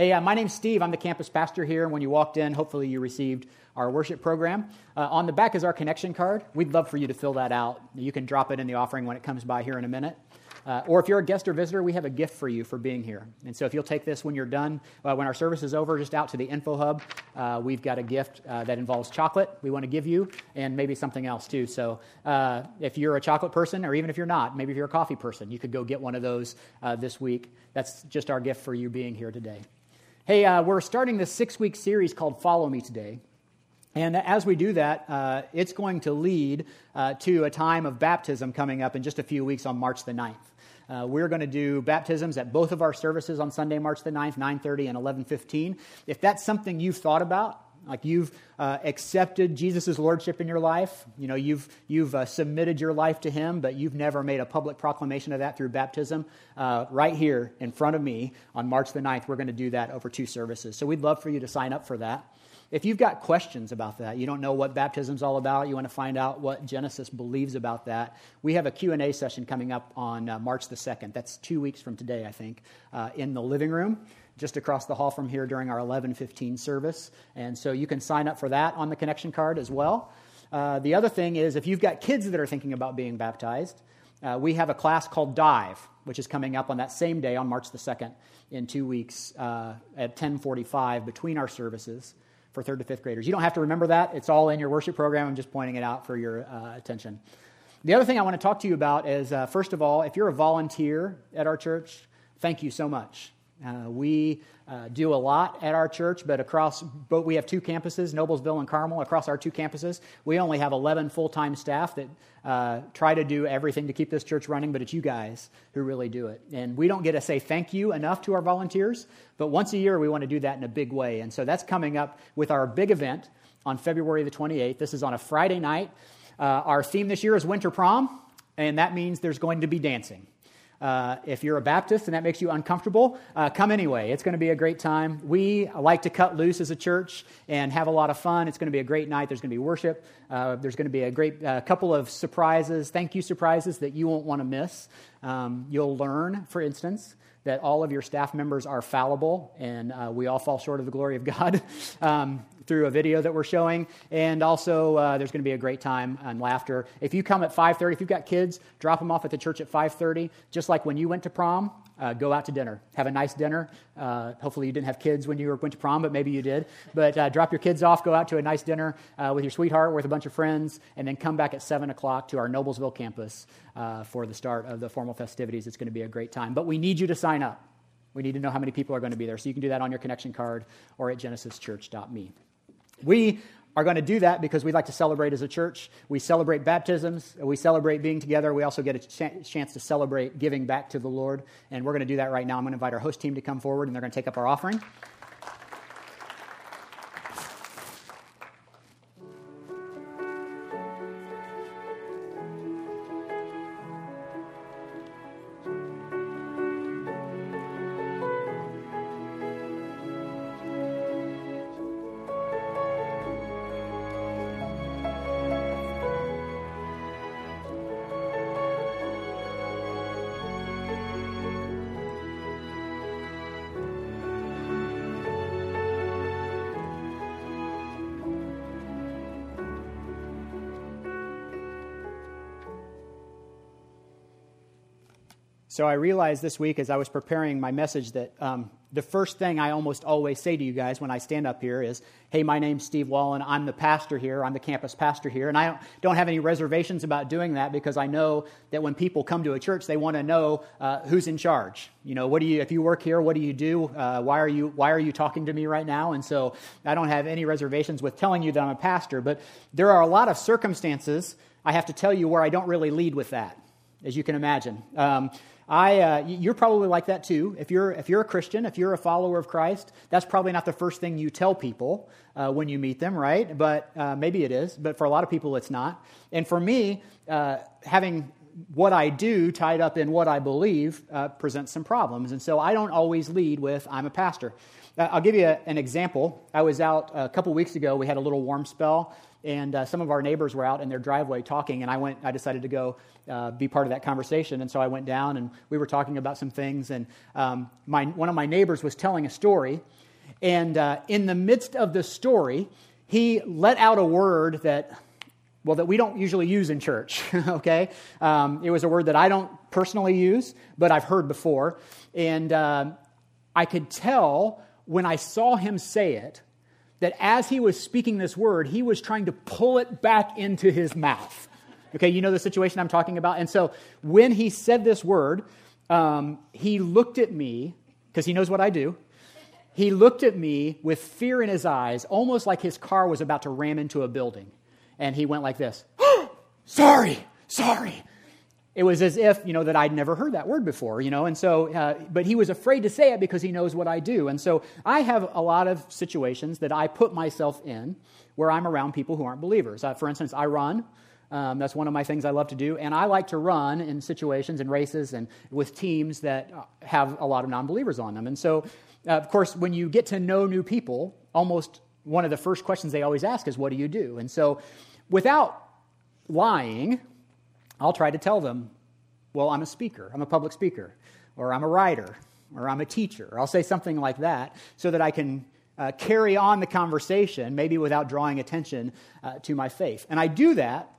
Hey, uh, my name's Steve. I'm the campus pastor here. And When you walked in, hopefully you received our worship program. Uh, on the back is our connection card. We'd love for you to fill that out. You can drop it in the offering when it comes by here in a minute. Uh, or if you're a guest or visitor, we have a gift for you for being here. And so if you'll take this when you're done, uh, when our service is over, just out to the info hub, uh, we've got a gift uh, that involves chocolate we want to give you and maybe something else too. So uh, if you're a chocolate person, or even if you're not, maybe if you're a coffee person, you could go get one of those uh, this week. That's just our gift for you being here today. Hey, we're starting this six week series called Follow Me Today. And as we do that, uh, it's going to lead uh, to a time of baptism coming up in just a few weeks on March the 9th. Uh, we're going to do baptisms at both of our services on Sunday, March the 9th, 9.30 and 11.15. If that's something you've thought about, like you've uh, accepted Jesus' lordship in your life, you know, you've, you've uh, submitted your life to him, but you've never made a public proclamation of that through baptism, uh, right here in front of me on March the 9th, we're going to do that over two services. So we'd love for you to sign up for that. If you've got questions about that, you don't know what baptism's all about, you want to find out what Genesis believes about that, we have a Q&A session coming up on uh, March the 2nd. That's two weeks from today, I think, uh, in the living room just across the hall from here during our 11:15 service. And so you can sign up for that on the connection card as well. Uh, the other thing is if you've got kids that are thinking about being baptized, uh, we have a class called Dive, which is coming up on that same day on March the 2nd in two weeks uh, at 10:45 between our services for third to fifth graders. You don't have to remember that. It's all in your worship program. I'm just pointing it out for your uh, attention. The other thing I want to talk to you about is uh, first of all, if you're a volunteer at our church, thank you so much. Uh, we uh, do a lot at our church, but across, but we have two campuses, Noblesville and Carmel. Across our two campuses, we only have 11 full time staff that uh, try to do everything to keep this church running, but it's you guys who really do it. And we don't get to say thank you enough to our volunteers, but once a year we want to do that in a big way. And so that's coming up with our big event on February the 28th. This is on a Friday night. Uh, our theme this year is Winter Prom, and that means there's going to be dancing. Uh, if you're a Baptist and that makes you uncomfortable, uh, come anyway. It's going to be a great time. We like to cut loose as a church and have a lot of fun. It's going to be a great night. There's going to be worship. Uh, there's going to be a great uh, couple of surprises, thank you surprises that you won't want to miss. Um, you'll learn, for instance, that all of your staff members are fallible and uh, we all fall short of the glory of God. Um, through a video that we're showing. And also, uh, there's going to be a great time and laughter. If you come at 5.30, if you've got kids, drop them off at the church at 5.30. Just like when you went to prom, uh, go out to dinner. Have a nice dinner. Uh, hopefully, you didn't have kids when you went to prom, but maybe you did. But uh, drop your kids off, go out to a nice dinner uh, with your sweetheart, with a bunch of friends, and then come back at 7 o'clock to our Noblesville campus uh, for the start of the formal festivities. It's going to be a great time. But we need you to sign up. We need to know how many people are going to be there. So you can do that on your connection card or at genesischurch.me. We are going to do that because we like to celebrate as a church. We celebrate baptisms, we celebrate being together. We also get a ch- chance to celebrate giving back to the Lord. And we're going to do that right now. I'm going to invite our host team to come forward, and they're going to take up our offering. So I realized this week as I was preparing my message that um, the first thing I almost always say to you guys when I stand up here is, Hey, my name's Steve Wallen. I'm the pastor here. I'm the campus pastor here. And I don't have any reservations about doing that because I know that when people come to a church, they want to know uh, who's in charge. You know, what do you, if you work here, what do you do? Uh, why, are you, why are you talking to me right now? And so I don't have any reservations with telling you that I'm a pastor. But there are a lot of circumstances I have to tell you where I don't really lead with that, as you can imagine. Um, I, uh, you're probably like that too. If you're, if you're a Christian, if you're a follower of Christ, that's probably not the first thing you tell people uh, when you meet them, right? But uh, maybe it is. But for a lot of people, it's not. And for me, uh, having what I do tied up in what I believe uh, presents some problems. And so I don't always lead with, I'm a pastor. Uh, I'll give you a, an example. I was out a couple weeks ago, we had a little warm spell, and uh, some of our neighbors were out in their driveway talking, and I went, I decided to go uh, be part of that conversation. And so I went down, and we were talking about some things, and um, my, one of my neighbors was telling a story. And uh, in the midst of the story, he let out a word that well, that we don't usually use in church, okay? Um, it was a word that I don't personally use, but I've heard before. And uh, I could tell when I saw him say it that as he was speaking this word, he was trying to pull it back into his mouth. Okay, you know the situation I'm talking about? And so when he said this word, um, he looked at me, because he knows what I do. He looked at me with fear in his eyes, almost like his car was about to ram into a building and he went like this sorry sorry it was as if you know that i'd never heard that word before you know and so uh, but he was afraid to say it because he knows what i do. And so i have a lot of situations that i put myself in where i'm around people who aren't believers. Uh, for instance i run. Um, that's one of my things i love to do. And i like to run in situations and races and with teams that have a lot of non-believers on them. And so uh, of course when you get to know new people almost one of the first questions they always ask is what do you do? And so without lying, I'll try to tell them, well, I'm a speaker, I'm a public speaker, or I'm a writer, or I'm a teacher. I'll say something like that so that I can uh, carry on the conversation, maybe without drawing attention uh, to my faith. And I do that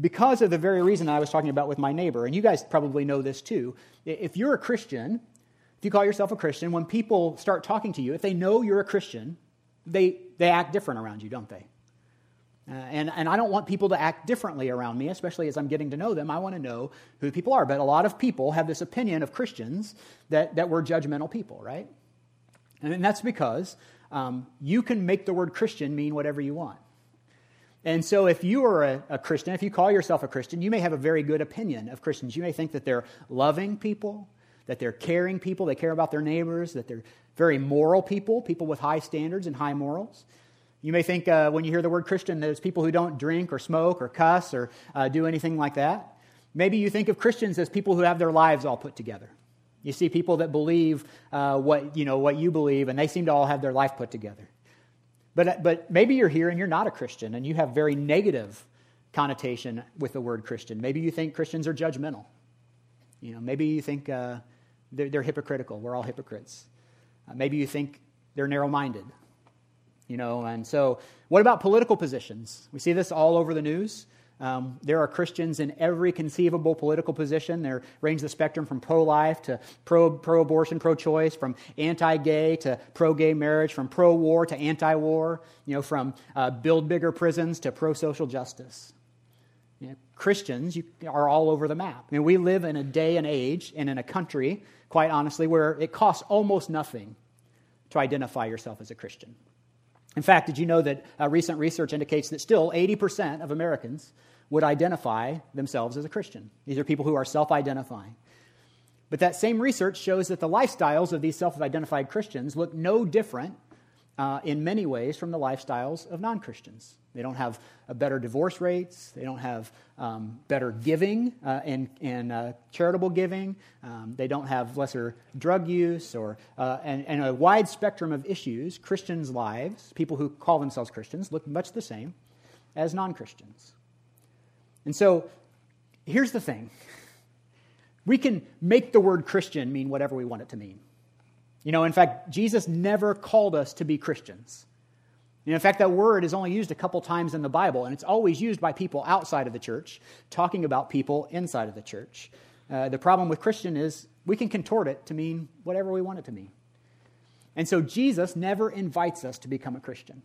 because of the very reason I was talking about with my neighbor. And you guys probably know this too. If you're a Christian, if you call yourself a Christian, when people start talking to you, if they know you're a Christian, they, they act different around you, don't they? Uh, and, and I don't want people to act differently around me, especially as I'm getting to know them. I want to know who people are. But a lot of people have this opinion of Christians that, that we're judgmental people, right? And that's because um, you can make the word Christian mean whatever you want. And so, if you are a, a, Christian, if you call yourself a Christian, you may have a very good opinion of Christians. You may think that they're loving people, that they're caring people, they care about their neighbors, that they're very moral people, people with high standards and high morals. You may think uh, when you hear the word Christian that it's people who don't drink or smoke or cuss or uh, do anything like that. Maybe you think of Christians as people who have their lives all put together. You see people that believe uh, what, you know, what you believe, and they seem to all have their life put together. But, but maybe you're here and you're not a Christian, and you have very negative connotation with the word Christian. Maybe you think Christians are judgmental. You know, maybe you think uh, they're, they're, hypocritical. We're all hypocrites. Uh, maybe you think they're narrow minded you know and so what about political positions? We see this all over the news. Um, there are christians in every conceivable political position. They range the spectrum from pro-life to pro, pro-abortion pro-choice from anti-gay to pro-gay marriage from pro-war to anti-war you know from uh, build bigger prisons to pro-social justice. You know, christians you, are all over the map. I mean, we live in a day and age and in a country quite honestly where it costs almost nothing to identify yourself as a christian in fact, did you know that uh, recent research indicates that still 80% of Americans would identify themselves as a Christian? These are people who are self identifying. But that same research shows that the lifestyles of these self identified Christians look no different uh, in many ways from the lifestyles of non Christians. They don't have better divorce rates, they don't have um, better giving uh, and, and uh, charitable giving, um, they don't have lesser drug use, or, uh, and, and a wide spectrum of issues. Christians' lives, people who call themselves Christians, look much the same as non Christians. And so here's the thing we can make the word Christian mean whatever we want it to mean. You know, in fact, Jesus never called us to be Christians. You know, in fact, that word is only used a couple times in the Bible, and it's always used by people outside of the church, talking about people inside of the church. Uh, the problem with Christian is we can contort it to mean whatever we want it to mean. And so Jesus never invites us to become a Christian.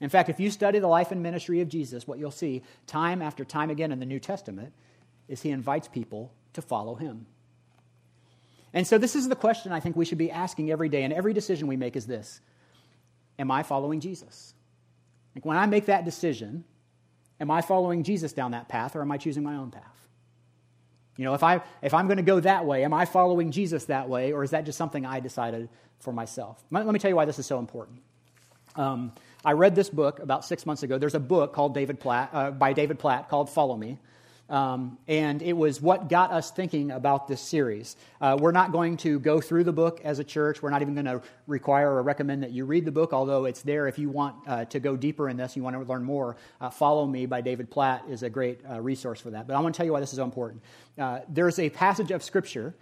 In fact, if you study the life and ministry of Jesus, what you'll see time after time again in the New Testament is he invites people to follow him. And so, this is the question I think we should be asking every day, and every decision we make is this Am I following Jesus? Like when I make that decision, am I following Jesus down that path, or am I choosing my own path? You know, if, I, if I'm going to go that way, am I following Jesus that way, or is that just something I decided for myself? Let me tell you why this is so important. Um, I read this book about six months ago. There's a book called David Platt, uh, by David Platt called Follow Me. Um, and it was what got us thinking about this series. Uh, we're not going to go through the book as a church. We're not even going to require or recommend that you read the book, although it's there if you want uh, to go deeper in this, you want to learn more. Uh, Follow Me by David Platt is a great uh, resource for that. But I want to tell you why this is so important. Uh, there's a passage of Scripture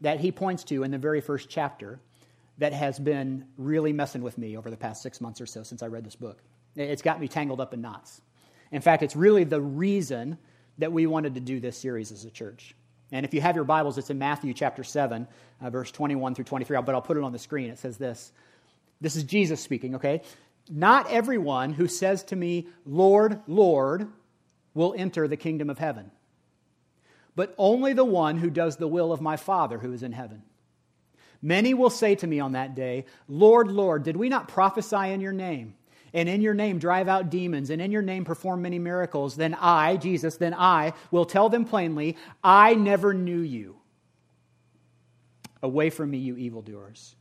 that he points to in the very first chapter that has been really messing with me over the past six months or so since I read this book. It's got me tangled up in knots. In fact, it's really the reason that we wanted to do this series as a church. And if you have your Bibles, it's in Matthew chapter 7, uh, verse 21 through 23, but I'll put it on the screen. It says this This is Jesus speaking, okay? Not everyone who says to me, Lord, Lord, will enter the kingdom of heaven, but only the one who does the will of my Father who is in heaven. Many will say to me on that day, Lord, Lord, did we not prophesy in your name? And in your name drive out demons, and in your name perform many miracles, then I, Jesus, then I will tell them plainly, I never knew you. Away from me, you evildoers.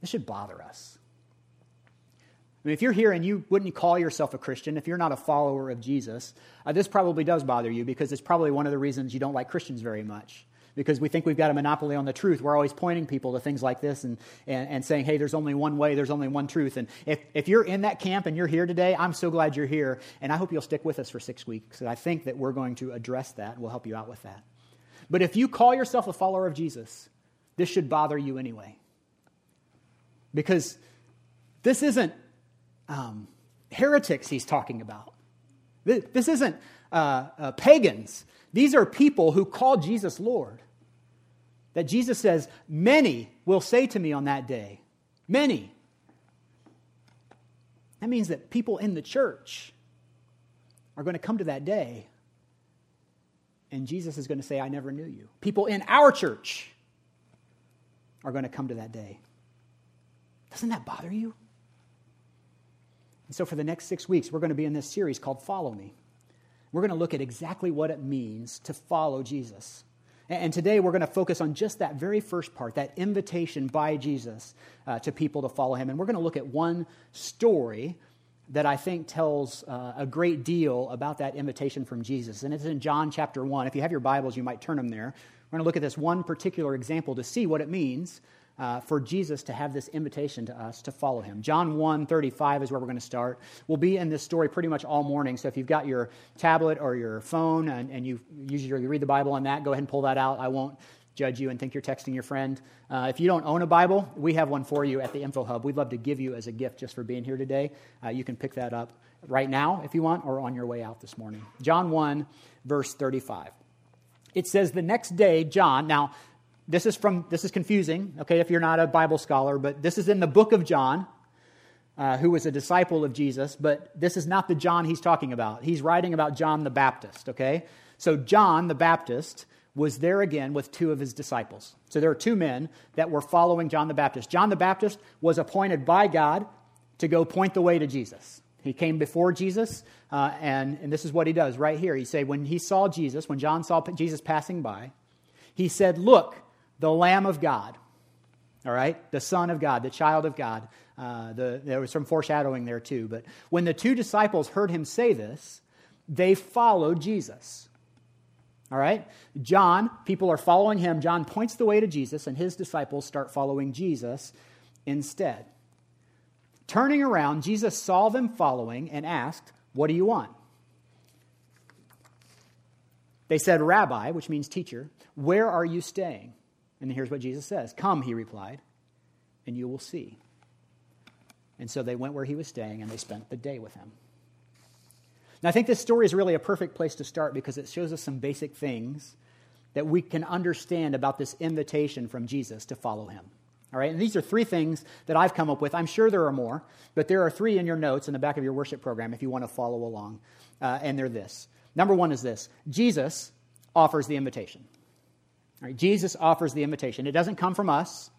This should bother us. I mean, if you're here and you wouldn't call yourself a Christian, if you're not a follower of Jesus, uh, this probably does bother you because it's probably one of the reasons you don't like Christians very much because we think we've got a monopoly on the truth. We're always pointing people to things like this and, and, and saying, hey, there's only one way, there's only one truth. And if, if you're in that camp and you're here today, I'm so glad you're here. And I hope you'll stick with us for six weeks. I think that we're going to address that we'll help you out with that. But if you call yourself a follower of Jesus, this should bother you anyway. Because this isn't um, heretics he's talking about. This isn't uh, uh, pagans. These are people who call Jesus Lord that Jesus says, Many will say to me on that day, Many. That means that people in the church are going to come to that day, and Jesus is going to say, I never knew you. People in our church are going to come to that day. Doesn't that bother you? And so, for the next six weeks, we're going to be in this series called Follow Me. We're going to look at exactly what it means to follow Jesus. And today we're going to focus on just that very first part, that invitation by Jesus uh, to people to follow him. And we're going to look at one story that I think tells uh, a great deal about that invitation from Jesus. And it's in John chapter 1. If you have your Bibles, you might turn them there. We're going to look at this one particular example to see what it means uh, for Jesus to have this invitation to us to follow him. John 1 35 is where we're going to start. We'll be in this story pretty much all morning. So if you've got your tablet or your phone and, and you usually read the Bible on that, go ahead and pull that out. I won't judge you and think you're texting your friend. Uh, if you don't own a Bible, we have one for you at the Info Hub. We'd love to give you as a gift just for being here today. Uh, you can pick that up right now if you want or on your way out this morning. John 1, verse 35. It says, The next day, John, now this is from this is confusing, okay, if you're not a Bible scholar, but this is in the book of John, uh, who was a disciple of Jesus, but this is not the John he's talking about. He's writing about John the Baptist, okay? So John the Baptist was there again with two of his disciples. So there are two men that were following John the Baptist. John the Baptist was appointed by God to go point the way to Jesus. He came before Jesus, uh, and, and this is what he does right here. He say, when he saw Jesus, when John saw Jesus passing by, he said, Look, the Lamb of God, all right? The Son of God, the child of God. Uh, the, there was some foreshadowing there too. But when the two disciples heard him say this, they followed Jesus. All right? John, people are following him. John points the way to Jesus, and his disciples start following Jesus instead. Turning around, Jesus saw them following and asked, What do you want? They said, Rabbi, which means teacher, where are you staying? And here's what Jesus says Come, he replied, and you will see. And so they went where he was staying and they spent the day with him. Now, I think this story is really a perfect place to start because it shows us some basic things that we can understand about this invitation from Jesus to follow him. All right, and these are three things that I've come up with. I'm sure there are more, but there are three in your notes in the back of your worship program if you want to follow along. Uh, and they're this. Number one is this Jesus offers the invitation. Jesus offers the invitation. It doesn't come from us.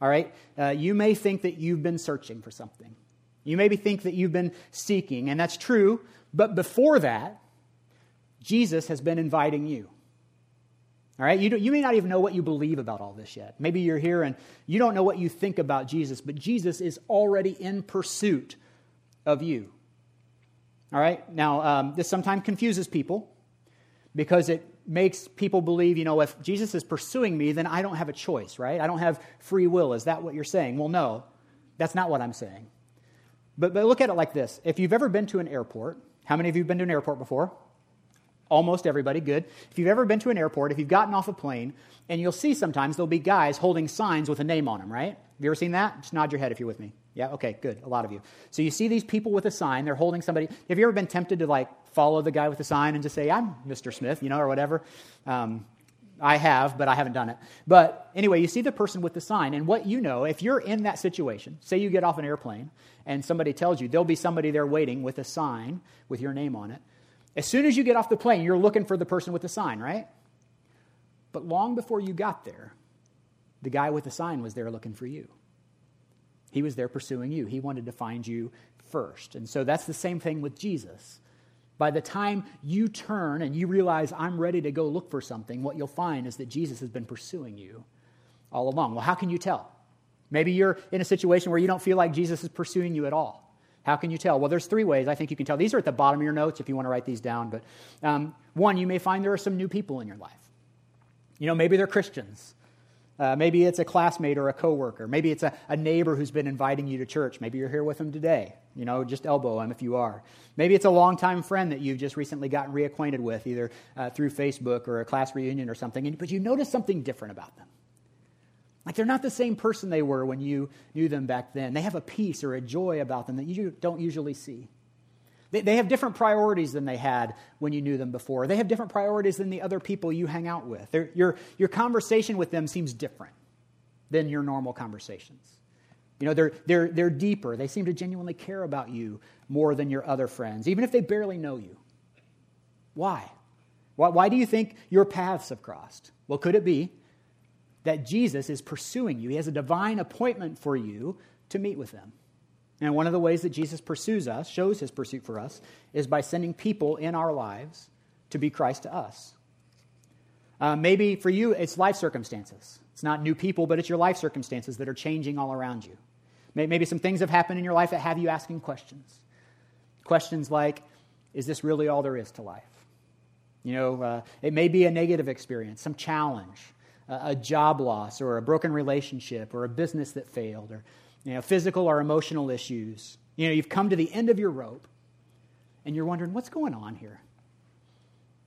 All right, uh, you may think that you've been searching for something. You maybe think that you've been seeking, and that's true. But before that, Jesus has been inviting you. All right, you, you may not even know what you believe about all this yet. Maybe you're here and you don't know what you think about Jesus, but Jesus is already in pursuit of you. All right? Now, um, this sometimes confuses people because it makes people believe, you know, if Jesus is pursuing me, then I don't have a choice, right? I don't have free will. Is that what you're saying? Well, no, that's not what I'm saying. But, but look at it like this if you've ever been to an airport, how many of you have been to an airport before? Almost everybody, good. If you've ever been to an airport, if you've gotten off a plane, and you'll see sometimes there'll be guys holding signs with a name on them, right? Have you ever seen that? Just nod your head if you're with me. Yeah, okay, good. A lot of you. So you see these people with a sign, they're holding somebody. Have you ever been tempted to like follow the guy with the sign and just say, I'm Mr. Smith, you know, or whatever? Um, I have, but I haven't done it. But anyway, you see the person with the sign, and what you know, if you're in that situation, say you get off an airplane and somebody tells you there'll be somebody there waiting with a sign with your name on it, as soon as you get off the plane, you're looking for the person with the sign, right? But long before you got there, the guy with the sign was there looking for you. He was there pursuing you. He wanted to find you first. And so that's the same thing with Jesus. By the time you turn and you realize I'm ready to go look for something, what you'll find is that Jesus has been pursuing you all along. Well, how can you tell? Maybe you're in a situation where you don't feel like Jesus is pursuing you at all. How can you tell? Well, there's three ways I think you can tell. These are at the bottom of your notes if you want to write these down. But um, one, you may find there are some new people in your life. You know, maybe they're Christians. Uh, maybe it's a classmate or a coworker. Maybe it's a, a neighbor who's been inviting you to church. Maybe you're here with them today. You know, just elbow them if you are. Maybe it's a longtime friend that you've just recently gotten reacquainted with, either uh, through Facebook or a class reunion or something. And, but you notice something different about them. Like they're not the same person they were when you knew them back then. They have a peace or a joy about them that you don't usually see. They, they have different priorities than they had when you knew them before. They have different priorities than the other people you hang out with. your, your conversation with them seems different than your normal conversations. You know, they're, they're, they're deeper. They seem to genuinely care about you more than your other friends, even if they barely know you. Why? Why, why do you think your paths have crossed? Well, could it be that Jesus is pursuing you. He has a divine appointment for you to meet with them. And one of the ways that Jesus pursues us, shows his pursuit for us, is by sending people in our lives to be Christ to us. Uh, maybe for you, it's life circumstances. It's not new people, but it's your life circumstances that are changing all around you. Maybe some things have happened in your life that have you asking questions. Questions like, is this really all there is to life? You know, uh, it may be a negative experience, some challenge a job loss or a broken relationship or a business that failed or you know, physical or emotional issues. You know, you've come to the end of your rope and you're wondering, what's going on here?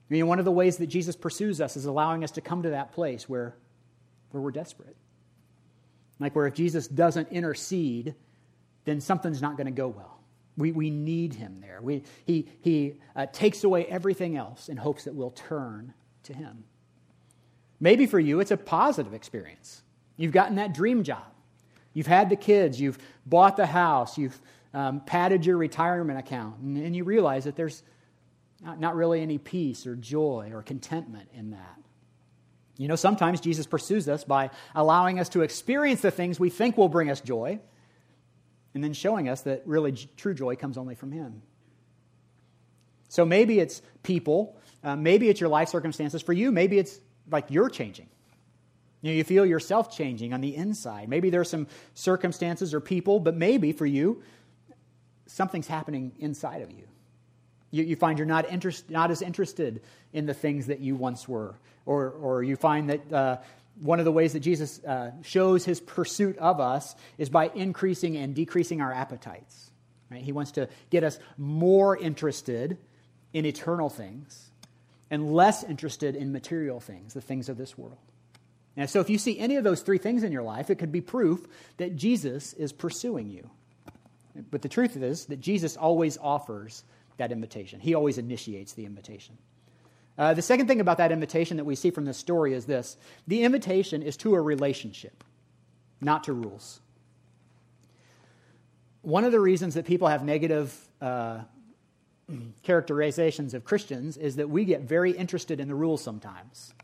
I mean, one of the ways that Jesus pursues us is allowing us to come to that place where, where we're desperate. Like where if Jesus doesn't intercede, then something's not going to go well. We, we need him there. We, he he uh, takes away everything else in hopes that we'll turn to him. Maybe for you, it's a positive experience. You've gotten that dream job. You've had the kids. You've bought the house. You've um, padded your retirement account. And, and you realize that there's not, not really any peace or joy or contentment in that. You know, sometimes Jesus pursues us by allowing us to experience the things we think will bring us joy and then showing us that really true joy comes only from Him. So maybe it's people, uh, maybe it's your life circumstances. For you, maybe it's like you're changing. You, know, you feel yourself changing on the inside. Maybe there's some circumstances or people, but maybe for you, something's happening inside of you. You, you find you're not, interest, not as interested in the things that you once were. Or, or you find that uh, one of the ways that Jesus uh, shows his pursuit of us is by increasing and decreasing our appetites. Right? He wants to get us more interested in eternal things and less interested in material things, the things of this world. And so, if you see any of those three things in your life, it could be proof that Jesus is pursuing you. But the truth is that Jesus always offers that invitation, He always initiates the invitation. Uh, the second thing about that invitation that we see from this story is this the invitation is to a relationship, not to rules. One of the reasons that people have negative uh, characterizations of Christians is that we get very interested in the rules sometimes.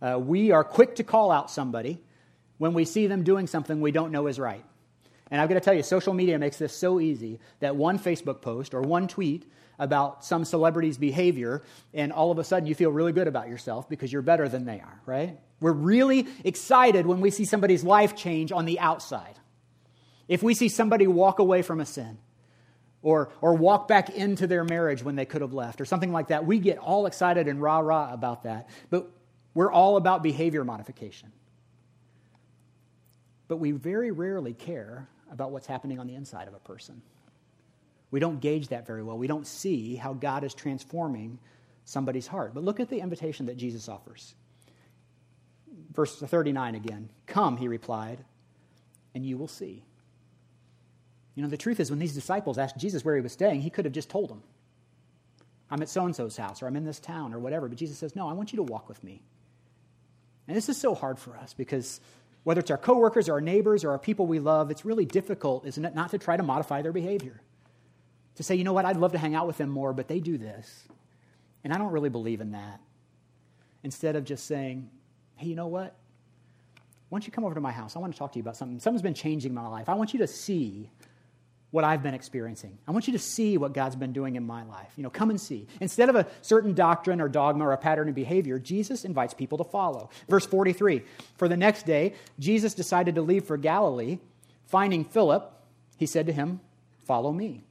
Uh, we are quick to call out somebody when we see them doing something we don't know is right. And I've got to tell you, social media makes this so easy that one Facebook post or one tweet about some celebrity's behavior, and all of a sudden you feel really good about yourself because you're better than they are, right? We're really excited when we see somebody's life change on the outside. If we see somebody walk away from a sin, or, or walk back into their marriage when they could have left, or something like that. We get all excited and rah rah about that. But we're all about behavior modification. But we very rarely care about what's happening on the inside of a person. We don't gauge that very well. We don't see how God is transforming somebody's heart. But look at the invitation that Jesus offers. Verse 39 again Come, he replied, and you will see. You know, the truth is, when these disciples asked Jesus where he was staying, he could have just told them, I'm at so and so's house, or I'm in this town, or whatever. But Jesus says, No, I want you to walk with me. And this is so hard for us because whether it's our coworkers or our neighbors or our people we love, it's really difficult, isn't it, not to try to modify their behavior. To say, you know what, I'd love to hang out with them more, but they do this. And I don't really believe in that. Instead of just saying, hey, you know what? Why don't you come over to my house? I want to talk to you about something. Something's been changing my life. I want you to see what I've been experiencing. I want you to see what God's been doing in my life. You know, come and see. Instead of a certain doctrine or dogma or a pattern of behavior, Jesus invites people to follow. Verse 43 For the next day, Jesus decided to leave for Galilee. Finding Philip, he said to him, Follow me.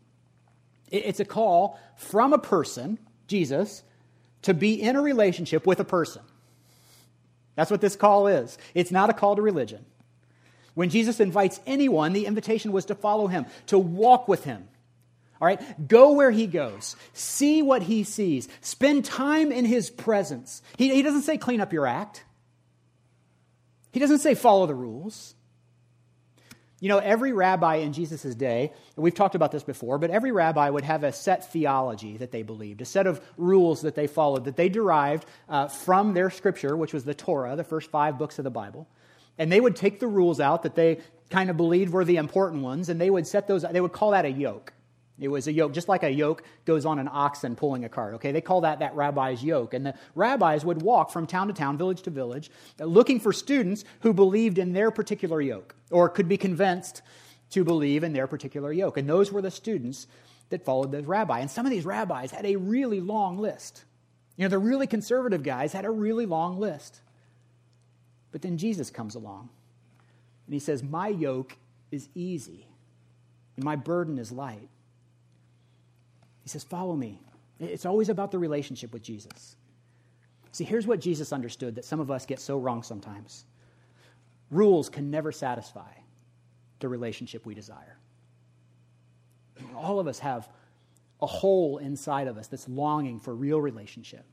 It's a call from a person, Jesus, to be in a relationship with a person. That's what this call is. It's not a call to religion. When Jesus invites anyone, the invitation was to follow him, to walk with him. All right? Go where he goes. See what he sees. Spend time in his presence. He, he doesn't say clean up your act, he doesn't say follow the rules. You know, every rabbi in Jesus' day, we've talked about this before, but every rabbi would have a set theology that they believed, a set of rules that they followed, that they derived uh, from their scripture, which was the Torah, the first five books of the Bible. And they would take the rules out that they kind of believed were the important ones, and they would set those, they would call that a yoke. It was a yoke, just like a yoke goes on an oxen pulling a cart. Okay, they call that that rabbi's yoke. And the rabbis would walk from town to town, village to village, uh, looking for students who believed in their particular yoke or could be convinced to believe in their particular yoke. And those were the students that followed the rabbi. And some of these rabbis had a really long list. You know, the really conservative guys had a really long list. But then Jesus comes along and he says, My yoke is easy and my burden is light. He says, Follow me. It's always about the relationship with Jesus. See, here's what Jesus understood that some of us get so wrong sometimes rules can never satisfy the relationship we desire. All of us have a hole inside of us that's longing for real relationship.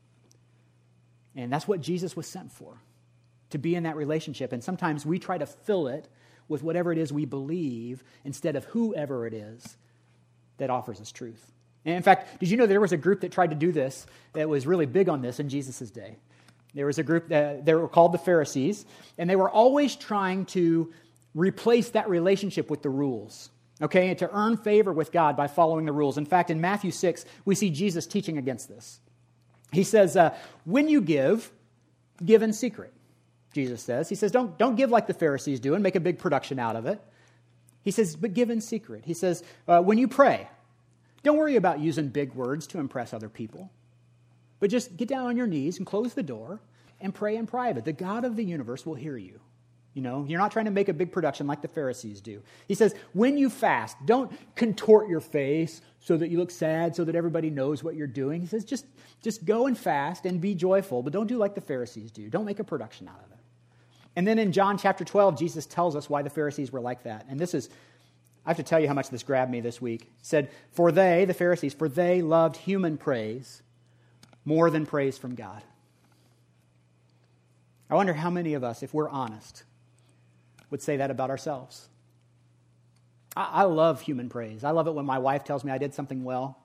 And that's what Jesus was sent for to be in that relationship. And sometimes we try to fill it with whatever it is we believe instead of whoever it is that offers us truth. And in fact, did you know there was a group that tried to do this that was really big on this in Jesus' day? There was a group that they were called the Pharisees, and they were always trying to replace that relationship with the rules, okay, and to earn favor with God by following the rules. In fact, in Matthew 6, we see Jesus teaching against this. He says, uh, When you give, give in secret. Jesus says. He says, don't, don't give like the Pharisees do and make a big production out of it. He says, but give in secret. He says, uh, when you pray, don't worry about using big words to impress other people, but just get down on your knees and close the door and pray in private. The God of the universe will hear you. You know, you're not trying to make a big production like the Pharisees do. He says, when you fast, don't contort your face so that you look sad, so that everybody knows what you're doing. He says, just, just go and fast and be joyful, but don't do like the Pharisees do. Don't make a production out of it. And then in John chapter 12, Jesus tells us why the Pharisees were like that. And this is, I have to tell you how much this grabbed me this week. He said, For they, the Pharisees, for they loved human praise more than praise from God. I wonder how many of us, if we're honest, would say that about ourselves. I, I love human praise. I love it when my wife tells me I did something well.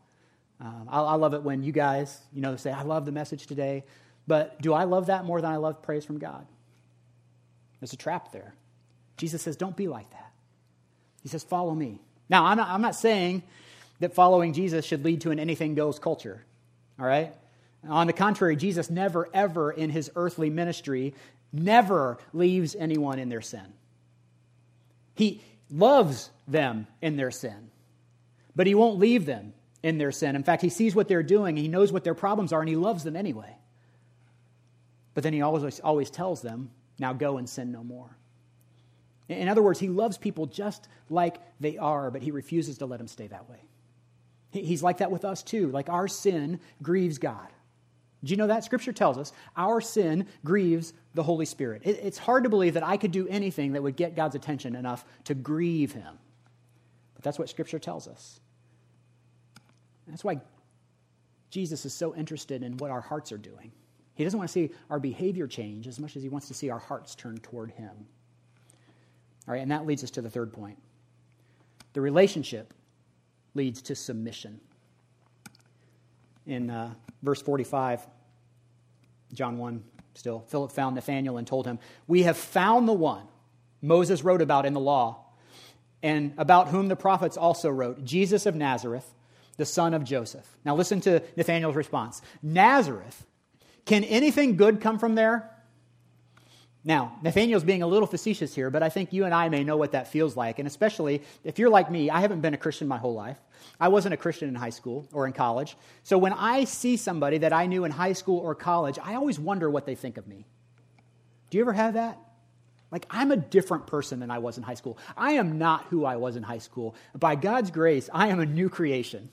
Um, I, I love it when you guys, you know, say, I love the message today. But do I love that more than I love praise from God? There's a trap there. Jesus says, don't be like that. He says, follow me. Now, I'm not, I'm not saying that following Jesus should lead to an anything goes culture, all right? On the contrary, Jesus never, ever in his earthly ministry never leaves anyone in their sin. He loves them in their sin, but he won't leave them in their sin. In fact, he sees what they're doing, he knows what their problems are, and he loves them anyway. But then he always, always tells them, now go and sin no more. In other words, he loves people just like they are, but he refuses to let them stay that way. He's like that with us too. Like our sin grieves God. Do you know that? Scripture tells us our sin grieves the Holy Spirit. it's hard to believe that I could do anything that would get God's attention enough to grieve Him. But that's what Scripture tells us. that's why Jesus is so interested in what our hearts are doing. He doesn't want to see our behavior change as much as he wants to see our hearts turn toward Him. All right, and that leads us to the third point. The relationship leads to submission. In uh, verse 45, John 1 still, Philip found Nathanael and told him, We have found the one Moses wrote about in the law, and about whom the prophets also wrote, Jesus of Nazareth, the son of Joseph. Now listen to Nathanael's response Nazareth, can anything good come from there? Now, Nathanael's being a little facetious here, but I think you and I may know what that feels like. And especially if you're like me, I haven't been a Christian my whole life. I wasn't a Christian in high school or in college. So when I see somebody that I knew in high school or college, I always wonder what they think of me. Do you ever have that? Like, I'm a different person than I was in high school. I am not who I was in high school. By God's grace, I am a new creation.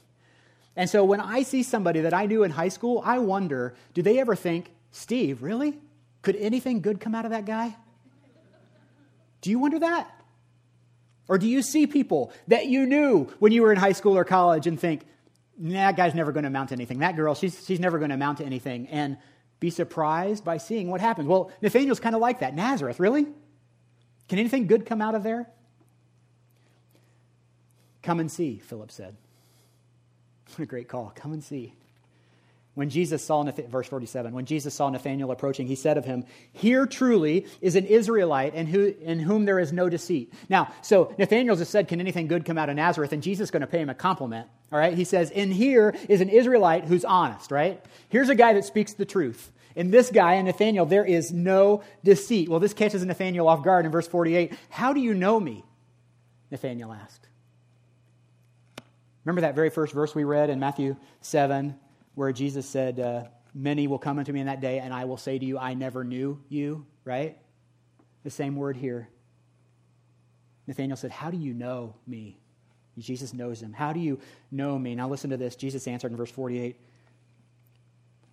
And so when I see somebody that I knew in high school, I wonder do they ever think, Steve, really? Could anything good come out of that guy? Do you wonder that? Or do you see people that you knew when you were in high school or college and think, nah, that guy's never going to amount to anything. That girl, she's, she's never going to amount to anything. And be surprised by seeing what happens. Well, Nathanael's kind of like that. Nazareth, really? Can anything good come out of there? Come and see, Philip said. What a great call. Come and see. When Jesus saw, verse 47, when Jesus saw Nathanael approaching, he said of him, Here truly is an Israelite in, who, in whom there is no deceit. Now, so Nathanael just said, Can anything good come out of Nazareth? And Jesus is going to pay him a compliment. All right? He says, In here is an Israelite who's honest, right? Here's a guy that speaks the truth. In this guy, in Nathanael, there is no deceit. Well, this catches Nathanael off guard in verse 48. How do you know me? Nathanael asked. Remember that very first verse we read in Matthew 7? where Jesus said, uh, Many will come unto me in that day, and I will say to you, I never knew you, right? The same word here. Nathanael said, How do you know me? Jesus knows him. How do you know me? Now listen to this. Jesus answered in verse 48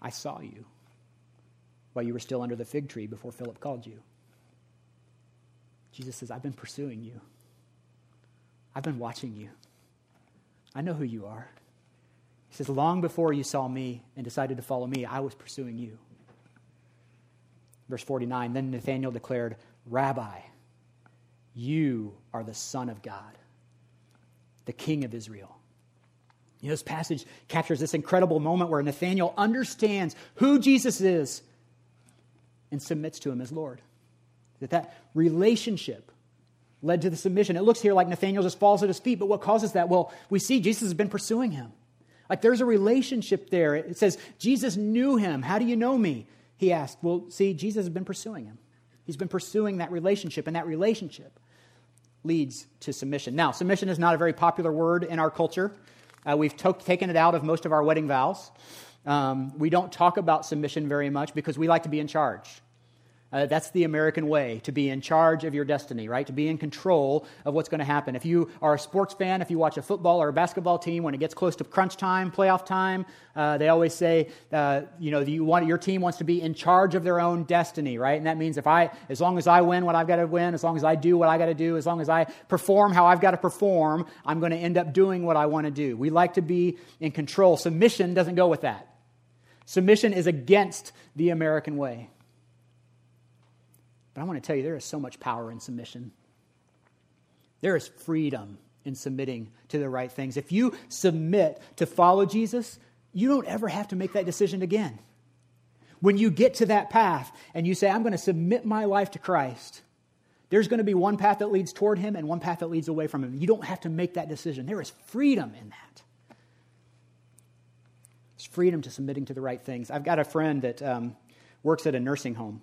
I saw you while you were still under the fig tree before Philip called you. Jesus says, I've been pursuing you, I've been watching you. I know who you are. He says, Long before you saw me and decided to follow me, I was pursuing you. Verse 49 Then Nathanael declared, Rabbi, you are the Son of God, the King of Israel. You know, this passage captures this incredible moment where Nathanael understands who Jesus is and submits to him as Lord. That that relationship led to the submission. It looks here like Nathanael just falls at his feet, but what causes that? Well, we see Jesus has been pursuing him. Like there's a relationship there. It says, Jesus knew him. How do you know me? He asked. Well, see, Jesus has been pursuing him. He's been pursuing that relationship, and that relationship leads to submission. Now, submission is not a very popular word in our culture. Uh, we've to- taken it out of most of our wedding vows. Um, we don't talk about submission very much because we like to be in charge. Uh, that's the American way to be in charge of your destiny, right? To be in control of what's going to happen. If you are a sports fan, if you watch a football or a basketball team, when it gets close to crunch time, playoff time, uh, they always say, uh, you know, you want, your team wants to be in charge of their own destiny, right? And that means if I, as long as I win what I've got to win, as long as I do what I got to do, as long as I perform how I've got to perform, I'm going to end up doing what I want to do. We like to be in control. Submission doesn't go with that. Submission is against the American way. But I want to tell you, there is so much power in submission. There is freedom in submitting to the right things. If you submit to follow Jesus, you don't ever have to make that decision again. When you get to that path and you say, I'm going to submit my life to Christ, there's going to be one path that leads toward Him and one path that leads away from Him. You don't have to make that decision. There is freedom in that. It's freedom to submitting to the right things. I've got a friend that um, works at a nursing home.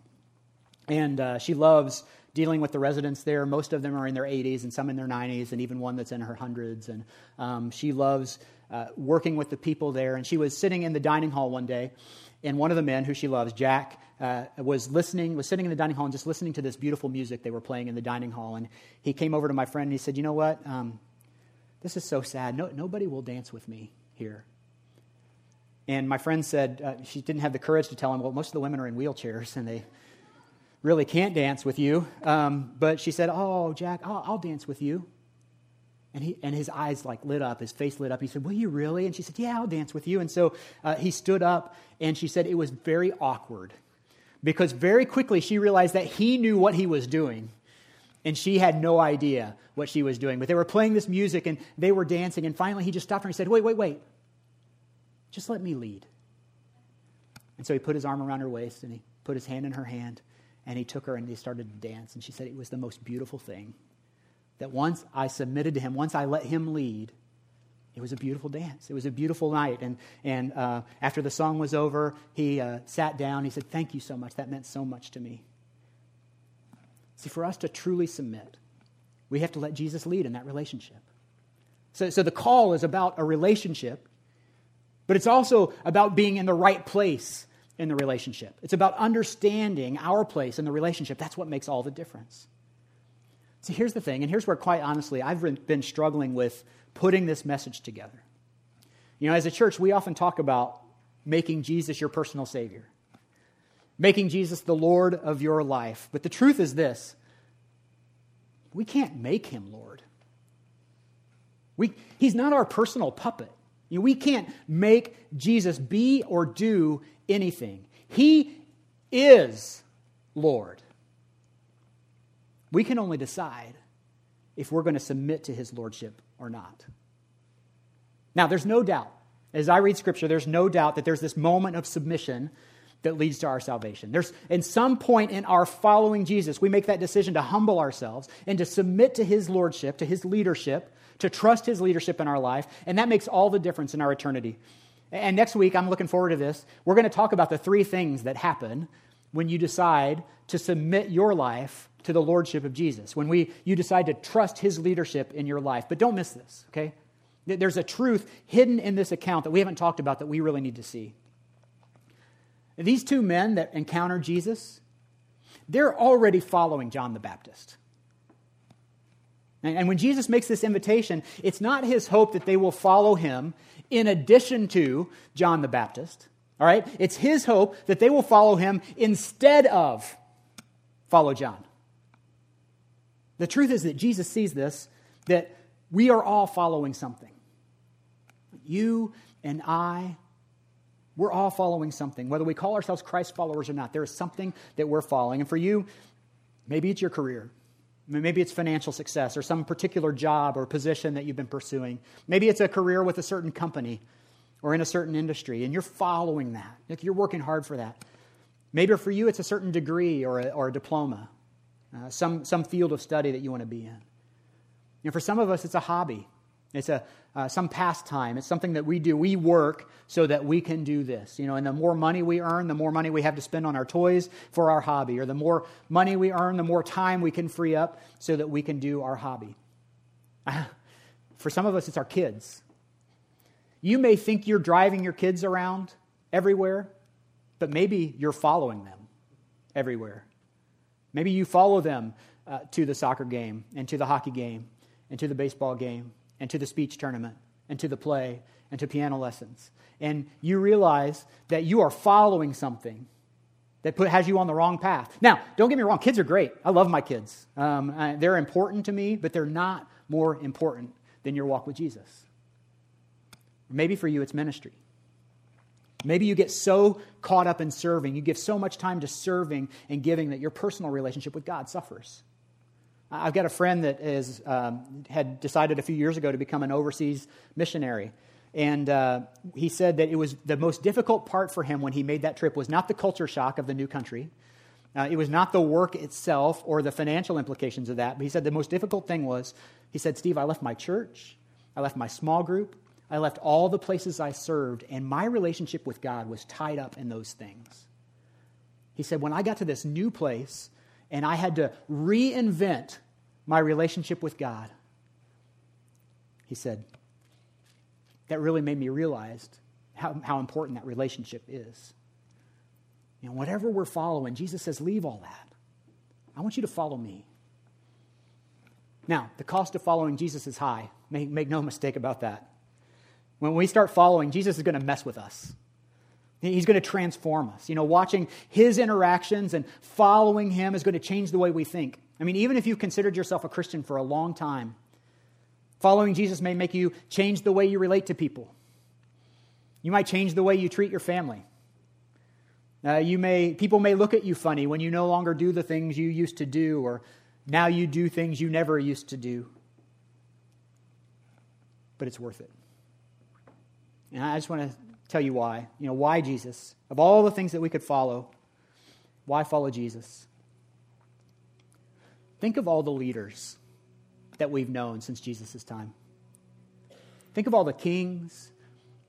And uh, she loves dealing with the residents there. Most of them are in their 80s and some in their 90s, and even one that's in her hundreds. And um, she loves uh, working with the people there. And she was sitting in the dining hall one day, and one of the men who she loves, Jack, uh, was listening, was sitting in the dining hall and just listening to this beautiful music they were playing in the dining hall. And he came over to my friend and he said, You know what? Um, this is so sad. No, nobody will dance with me here. And my friend said uh, she didn't have the courage to tell him, well, most of the women are in wheelchairs and they really can't dance with you. Um, but she said, oh, Jack, I'll, I'll dance with you. And, he, and his eyes like lit up, his face lit up. He said, Will you really? And she said, Yeah, I'll dance with you. And so uh, he stood up, and she said it was very awkward because very quickly she realized that he knew what he was doing, and she had no idea what she was doing. But they were playing this music, and they were dancing, and finally he just stopped her and he said, Wait, wait, wait. Just let me lead. And so he put his arm around her waist, and he put his hand in her hand, and he took her, and they started to dance. And she said it was the most beautiful thing that once I submitted to him, once I let him lead, it was a beautiful dance. It was a beautiful night. And, and uh, after the song was over, he uh, sat down. He said, Thank you so much. That meant so much to me. See, for us to truly submit, we have to let Jesus lead in that relationship. So, so the call is about a relationship, but it's also about being in the right place in the relationship. It's about understanding our place in the relationship. That's what makes all the difference. See, here's the thing, and here's where, quite honestly, I've been struggling with putting this message together. You know, as a church, we often talk about making Jesus your personal Savior, making Jesus the Lord of your life. But the truth is this we can't make him Lord. We, he's not our personal puppet. You know, we can't make Jesus be or do anything. He is Lord. We can only decide if we're going to submit to his lordship or not. Now, there's no doubt, as I read scripture, there's no doubt that there's this moment of submission that leads to our salvation. There's, in some point in our following Jesus, we make that decision to humble ourselves and to submit to his lordship, to his leadership, to trust his leadership in our life, and that makes all the difference in our eternity. And next week, I'm looking forward to this. We're going to talk about the three things that happen when you decide to submit your life to the lordship of Jesus, when we, you decide to trust his leadership in your life. But don't miss this, okay? There's a truth hidden in this account that we haven't talked about that we really need to see. These two men that encounter Jesus, they're already following John the Baptist. And when Jesus makes this invitation, it's not his hope that they will follow him in addition to John the Baptist. All right? It's his hope that they will follow him instead of follow John. The truth is that Jesus sees this, that we are all following something. You and I, we're all following something. Whether we call ourselves Christ followers or not, there is something that we're following. And for you, maybe it's your career. Maybe it's financial success or some particular job or position that you've been pursuing. Maybe it's a career with a certain company or in a certain industry, and you're following that. Like you're working hard for that. Maybe for you, it's a certain degree or a, or a diploma, uh, some, some field of study that you want to be in. And for some of us, it's a hobby. It's a, uh, some pastime. It's something that we do. We work so that we can do this. You know, and the more money we earn, the more money we have to spend on our toys for our hobby. Or the more money we earn, the more time we can free up so that we can do our hobby. for some of us, it's our kids. You may think you're driving your kids around everywhere, but maybe you're following them everywhere. Maybe you follow them uh, to the soccer game and to the hockey game and to the baseball game and to the speech tournament and to the play and to piano lessons. And you realize that you are following something that put, has you on the wrong path. Now, don't get me wrong, kids are great. I love my kids. Um, uh, they're important to me, but they're not more important than your walk with Jesus. Maybe for you, it's ministry. Maybe you get so caught up in serving, you give so much time to serving and giving that your personal relationship with God suffers. I've got a friend that is, um, had decided a few years ago to become an overseas missionary. And uh, he said that it was the most difficult part for him when he made that trip was not the culture shock of the new country. Uh, it was not the work itself or the financial implications of that. But he said the most difficult thing was, he said, Steve, I left my church, I left my small group, I left all the places I served, and my relationship with God was tied up in those things. He said, when I got to this new place and I had to reinvent my relationship with God, he said, that really made me realize how, how important that relationship is. Know, whatever we're following, Jesus says, leave all that. I want you to follow me. Now, the cost of following Jesus is high. Make, make no mistake about that. When we start following, Jesus is going to mess with us. He's going to transform us. You know, watching his interactions and following him is going to change the way we think. I mean, even if you've considered yourself a Christian for a long time, following Jesus may make you change the way you relate to people. You might change the way you treat your family. Uh, you may, people may look at you funny when you no longer do the things you used to do, or now you do things you never used to do. But it's worth it. And I just want to tell you why. You know, why Jesus? Of all the things that we could follow, why follow Jesus? Think of all the leaders that we've known since Jesus' time. Think of all the kings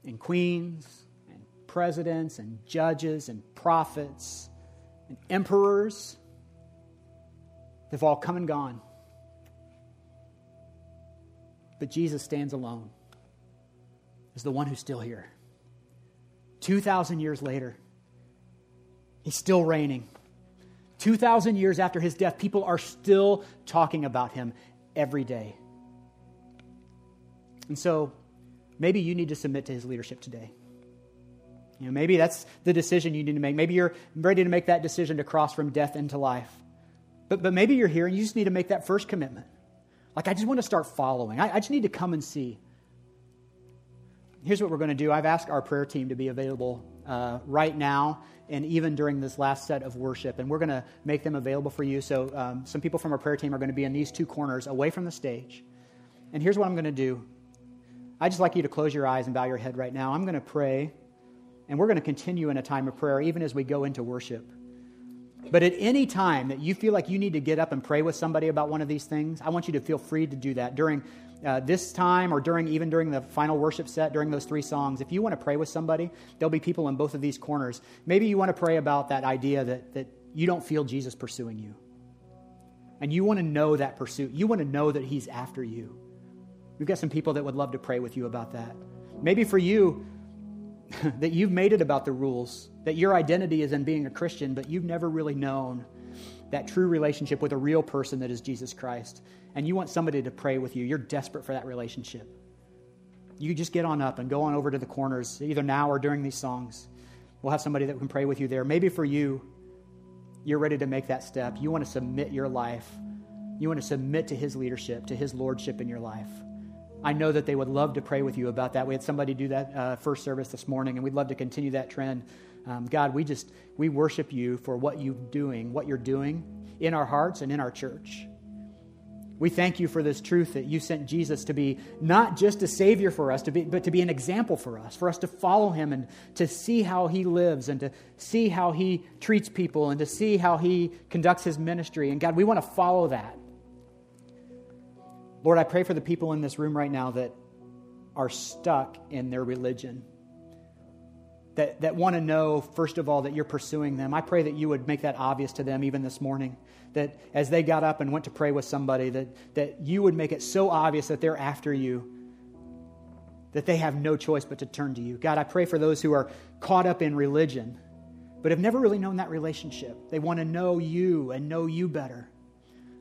and queens and presidents and judges and prophets and emperors. They've all come and gone. But Jesus stands alone as the one who's still here. 2,000 years later, he's still reigning. 2,000 years after his death, people are still talking about him every day. And so maybe you need to submit to his leadership today. You know, maybe that's the decision you need to make. Maybe you're ready to make that decision to cross from death into life. But, but maybe you're here and you just need to make that first commitment. Like, I just want to start following. I, I just need to come and see here's what we're going to do. I've asked our prayer team to be available uh, right now and even during this last set of worship, and we're going to make them available for you. So, um, some people from our prayer team are going to be in these two corners away from the stage. And here's what I'm going to do I'd just like you to close your eyes and bow your head right now. I'm going to pray, and we're going to continue in a time of prayer even as we go into worship. But at any time that you feel like you need to get up and pray with somebody about one of these things, I want you to feel free to do that during uh, this time or during even during the final worship set during those three songs if you want to pray with somebody there'll be people in both of these corners. Maybe you want to pray about that idea that, that you don't feel jesus pursuing you. And you want to know that pursuit. You want to know that he's after you. We've got some people that would love to pray with you about that. Maybe for you that you've made it about the rules that your identity is in being a christian but you've never really known that true relationship with a real person that is jesus christ and you want somebody to pray with you, you're desperate for that relationship. You just get on up and go on over to the corners, either now or during these songs. We'll have somebody that can pray with you there. Maybe for you, you're ready to make that step. You want to submit your life. You want to submit to His leadership, to His lordship in your life. I know that they would love to pray with you about that. We had somebody do that uh, first service this morning, and we'd love to continue that trend. Um, God, we just we worship you for what you're doing, what you're doing in our hearts and in our church. We thank you for this truth that you sent Jesus to be not just a Savior for us, to be, but to be an example for us, for us to follow Him and to see how He lives and to see how He treats people and to see how He conducts His ministry. And God, we want to follow that. Lord, I pray for the people in this room right now that are stuck in their religion, that, that want to know, first of all, that you're pursuing them. I pray that you would make that obvious to them even this morning that as they got up and went to pray with somebody, that, that you would make it so obvious that they're after you, that they have no choice but to turn to you. God, I pray for those who are caught up in religion, but have never really known that relationship. They want to know you and know you better.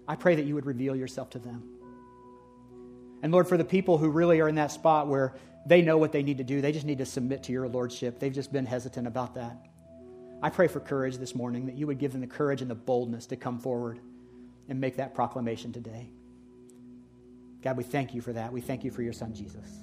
I pray that you would reveal yourself to them. And Lord, for the people who really are in that spot where they know what they need to do, they just need to submit to your lordship. They've just been hesitant about that. I pray for courage this morning, that you would give them the courage and the boldness to come forward and make that proclamation today. God, we thank you for that. We thank you for your son, Jesus.